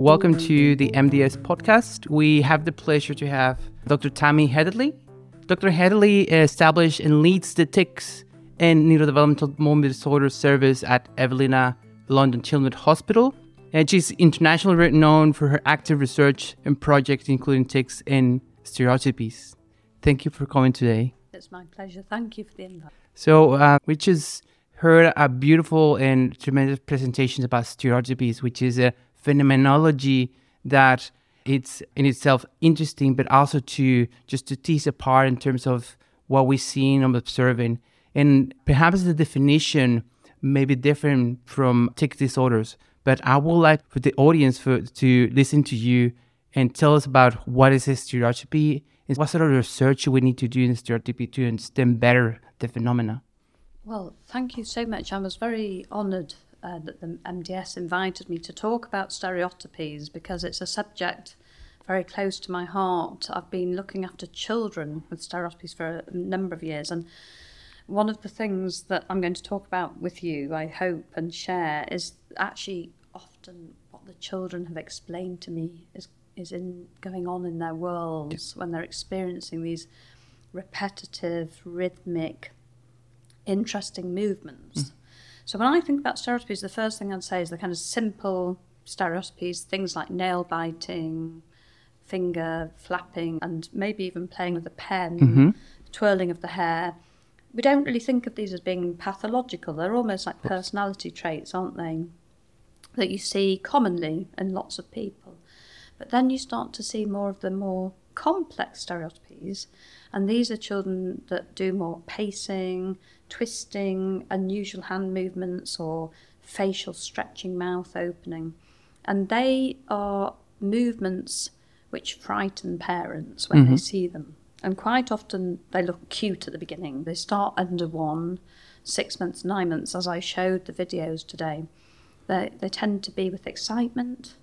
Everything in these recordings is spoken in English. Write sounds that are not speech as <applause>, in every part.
Welcome to the MDS podcast. We have the pleasure to have Dr. Tammy Hedderly. Dr. Hedderly established and leads the TICS and Neurodevelopmental Movement Disorder Service at Evelina London Children's Hospital. And she's internationally known for her active research and projects, including tics and stereotypies. Thank you for coming today. It's my pleasure. Thank you for the invite. So, uh, we just heard a beautiful and tremendous presentations about stereotypies, which is a phenomenology that it's in itself interesting, but also to just to tease apart in terms of what we're seeing and observing. And perhaps the definition may be different from tic disorders, but I would like for the audience for, to listen to you and tell us about what is a stereotypy and what sort of research we need to do in stereotypy to understand better the phenomena. Well, thank you so much. I was very honoured uh, that the MDS invited me to talk about stereotypies because it's a subject very close to my heart. I've been looking after children with stereotypies for a number of years, and one of the things that I'm going to talk about with you, I hope, and share is actually often what the children have explained to me is is in going on in their worlds when they're experiencing these repetitive, rhythmic, interesting movements. Mm. So when I think about stereotypies, the first thing I'd say is the kind of simple stereotypies, things like nail biting, finger flapping, and maybe even playing with a pen, mm-hmm. twirling of the hair. We don't really think of these as being pathological. They're almost like personality traits, aren't they? That you see commonly in lots of people. But then you start to see more of the more complex stereotypies, and these are children that do more pacing, twisting, unusual hand movements, or facial stretching, mouth opening. And they are movements which frighten parents when mm-hmm. they see them. And quite often they look cute at the beginning. They start under one, six months, nine months, as I showed the videos today. They, they tend to be with excitement.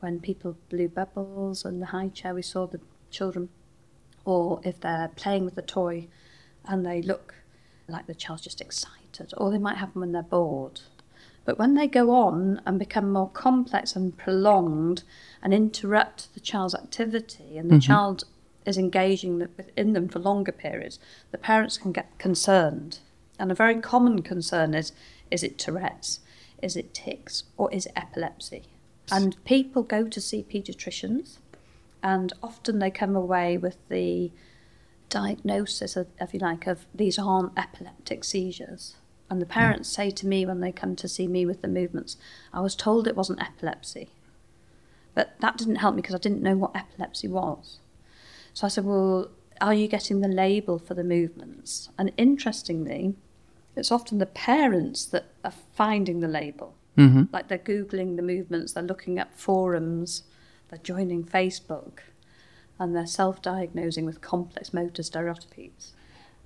When people blew bubbles in the high chair, we saw the children. Or if they're playing with a toy and they look like the child's just excited. Or they might have them when they're bored. But when they go on and become more complex and prolonged and interrupt the child's activity, and the mm-hmm. child is engaging within them for longer periods, the parents can get concerned. And a very common concern is is it Tourette's, is it tics, or is it epilepsy? And people go to see paediatricians, and often they come away with the diagnosis, of, if you like, of these aren't epileptic seizures. And the mm. parents say to me when they come to see me with the movements, I was told it wasn't epilepsy. But that didn't help me because I didn't know what epilepsy was. So I said, Well, are you getting the label for the movements? And interestingly, it's often the parents that are finding the label. Mm-hmm. Like they're Googling the movements, they're looking at forums, they're joining Facebook, and they're self diagnosing with complex motor stereotypies.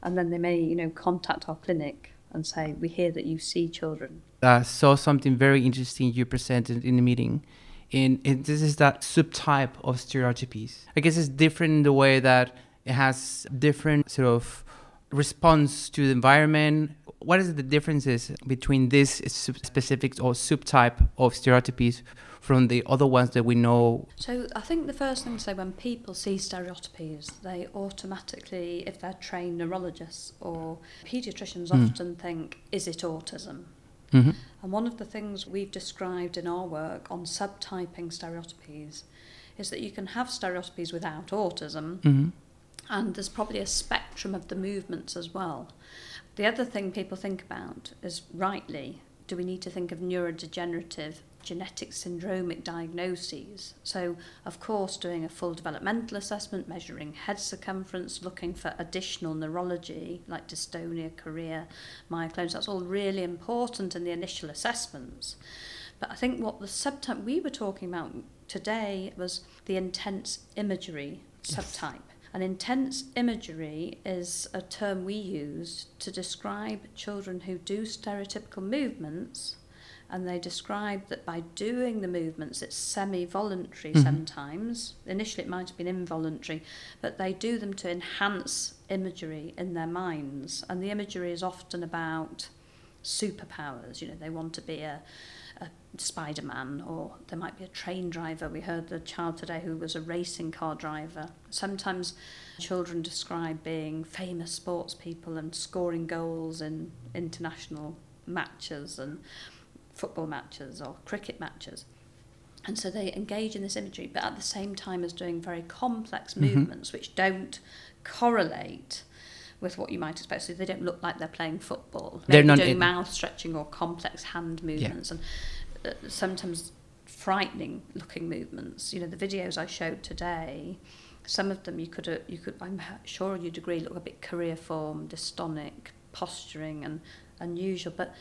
And then they may, you know, contact our clinic and say, We hear that you see children. I saw something very interesting you presented in the meeting. And, this is that subtype of stereotypies. I guess it's different in the way that it has different sort of response to the environment. What is the differences between this specific or subtype of stereotypies from the other ones that we know? So I think the first thing to say when people see stereotypies, they automatically, if they're trained neurologists or paediatricians, mm. often think, is it autism? Mm-hmm. And one of the things we've described in our work on subtyping stereotypies is that you can have stereotypies without autism, mm-hmm. and there's probably a spectrum of the movements as well. The other thing people think about is rightly do we need to think of neurodegenerative genetic syndromic diagnoses. So, of course, doing a full developmental assessment, measuring head circumference, looking for additional neurology like dystonia, chorea, myoclonus, that's all really important in the initial assessments. But I think what the subtype we were talking about today was the intense imagery subtype. An intense imagery is a term we use to describe children who do stereotypical movements and they describe that by doing the movements, it's semi voluntary Mhm. sometimes. Initially, it might have been involuntary, but they do them to enhance imagery in their minds. And the imagery is often about superpowers. You know, they want to be a, a Spider Man or there might be a train driver. We heard the child today who was a racing car driver. Sometimes children describe being famous sports people and scoring goals in international matches and football matches or cricket matches. And so they engage in this imagery, but at the same time as doing very complex Mhm. movements which don't correlate with what you might expect. So they don't look like they're playing football. They're Maybe not doing in- mouth stretching or complex hand movements and uh, sometimes frightening looking movements. You know, the videos I showed today, some of them you could, uh, you could I'm sure you'd agree, look a bit choreiform, dystonic, posturing and unusual, but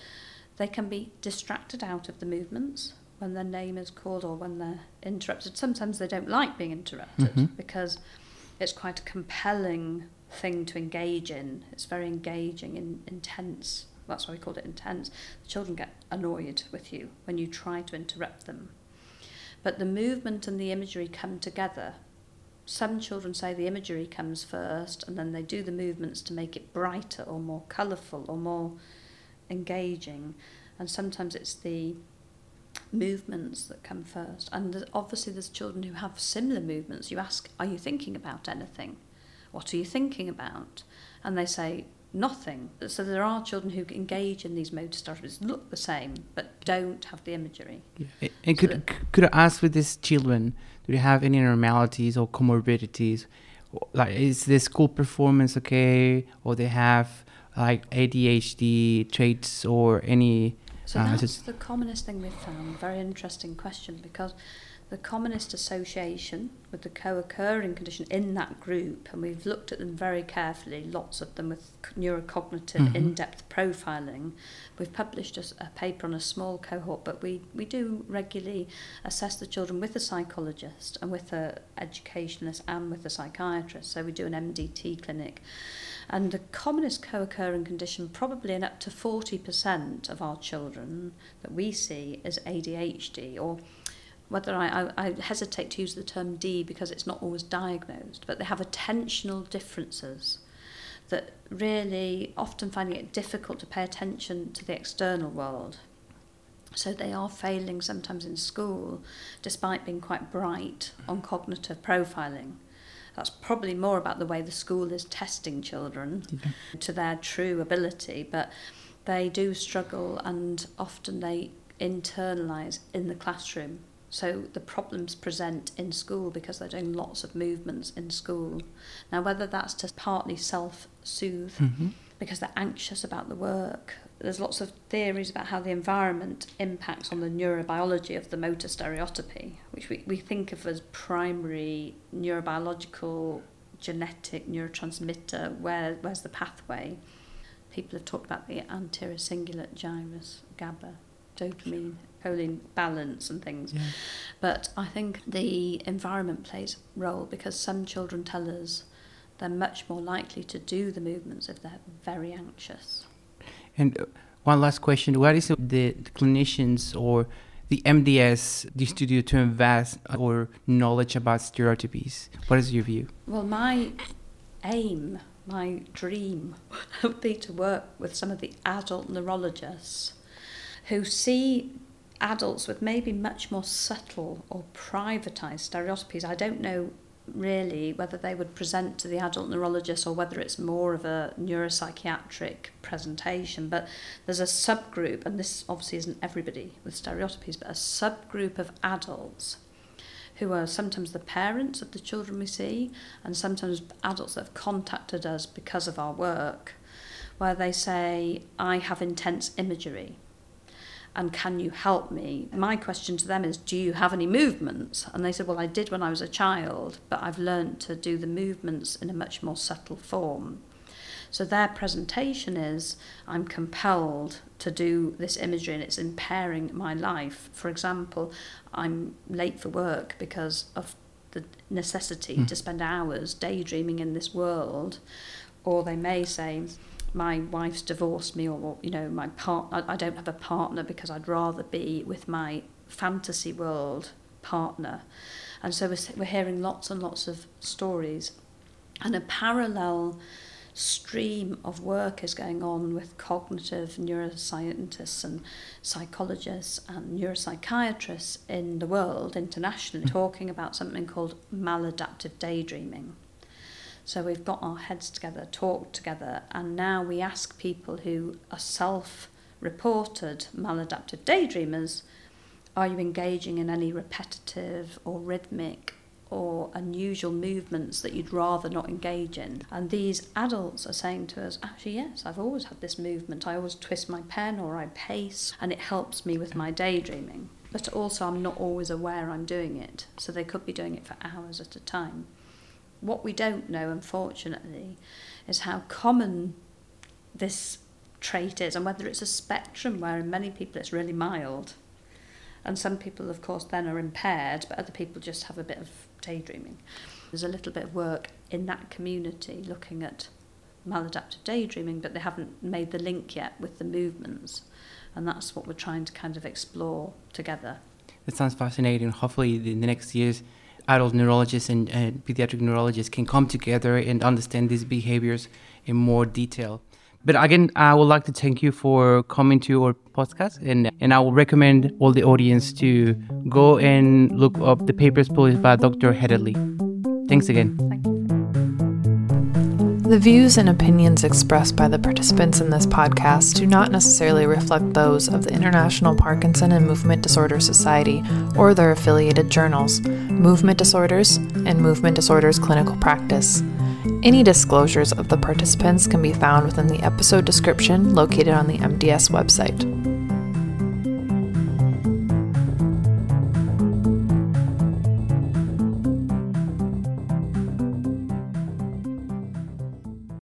they can be distracted out of the movements when their name is called or when they're interrupted. Sometimes they don't like being interrupted Mhm. because it's quite a compelling thing to engage in. It's very engaging and intense. That's why we called it intense. The children get annoyed with you when you try to interrupt them. But the movement and the imagery come together. Some children say the imagery comes first and then they do the movements to make it brighter or more colourful or more engaging. And sometimes it's the movements that come first. And there's, obviously, there's children who have similar movements. You ask, Are you thinking about anything? What are you thinking about? And they say, Nothing. So there are children who engage in these motor strategies, look the same, but don't have the imagery. Yeah. And could, So c- could I ask with these children, do they have any abnormalities or comorbidities? Like, is the school performance okay? Or they have like ADHD traits or any? So Uh, that's the commonest thing we've found. Very interesting question because the commonest association with the co-occurring condition in that group, and we've looked at them very carefully, lots of them with neurocognitive Mhm. in-depth profiling. We've published a paper on a small cohort, but we, we do regularly assess the children with a psychologist and with a educationalist and with a psychiatrist. So we do an MDT clinic. And the commonest co-occurring condition, probably in up to 40% of our children that we see, is ADHD or whether I, I, I hesitate to use the term D because it's not always diagnosed, but they have attentional differences that really often finding it difficult to pay attention to the external world. So they are failing sometimes in school despite being quite bright on cognitive profiling. That's probably more about the way the school is testing children Yeah. to their true ability, but they do struggle and often they internalize in the classroom. So the problems present in school because they're doing lots of movements in school. Now, whether that's to partly self soothe hmm because they're anxious about the work. There's lots of theories about how the environment impacts on the neurobiology of the motor stereotypy, which we, we think of as primary neurobiological genetic neurotransmitter. Where, where's the pathway? People have talked about the anterior cingulate gyrus, GABA, dopamine, choline balance and things. Yeah. But I think the environment plays a role because some children tell us they're much more likely to do the movements if they're very anxious. And uh, one last question: What is the clinicians or the MDS to do to invest or knowledge about stereotypies? What is your view? Well, my aim, my dream <laughs> would be to work with some of the adult neurologists who see adults with maybe much more subtle or privatized stereotypies. I don't know really whether they would present to the adult neurologist or whether it's more of a neuropsychiatric presentation. But there's a subgroup, and this obviously isn't everybody with stereotypies, but a subgroup of adults who are sometimes the parents of the children we see, and sometimes adults that have contacted us because of our work, where they say, I have intense imagery. And can you help me? My question to them is, Do you have any movements? And they said, Well, I did when I was a child, but I've learned to do the movements in a much more subtle form. So their presentation is, I'm compelled to do this imagery and it's impairing my life. For example, I'm late for work because of the necessity Mm. to spend hours daydreaming in this world. Or they may say, my wife's divorced me or you know my part I, I don't have a partner because I'd rather be with my fantasy world partner. And so we're, we're hearing lots and lots of stories. And a parallel stream of work is going on with cognitive neuroscientists and psychologists and neuropsychiatrists in the world internationally hmm. talking about something called maladaptive daydreaming. So we've got our heads together, talked together, and now we ask people who are self reported maladaptive daydreamers are you engaging in any repetitive or rhythmic or unusual movements that you'd rather not engage in. And these adults are saying to us, actually, yes, I've always had this movement. I always twist my pen or I pace, and it helps me with my daydreaming. But also, I'm not always aware I'm doing it. So they could be doing it for hours at a time. What we don't know, unfortunately, is how common this trait is and whether it's a spectrum where in many people it's really mild. And some people, of course, then are impaired, but other people just have a bit of daydreaming. There's a little bit of work in that community looking at maladaptive daydreaming, but they haven't made the link yet with the movements. And that's what we're trying to kind of explore together. That sounds fascinating. Hopefully, in the next years, adult neurologists and, and pediatric neurologists can come together and understand these behaviors in more detail. But again, I would like to thank you for coming to our podcast, and and I will recommend all the audience to go and look up the papers published by Dr. Hedderly. Thanks again. Thank. The views and opinions expressed by the participants in this podcast do not necessarily reflect those of the International Parkinson and Movement Disorder Society or their affiliated journals, Movement Disorders and Movement Disorders Clinical Practice. Any disclosures of the participants can be found within the episode description located on the MDS website.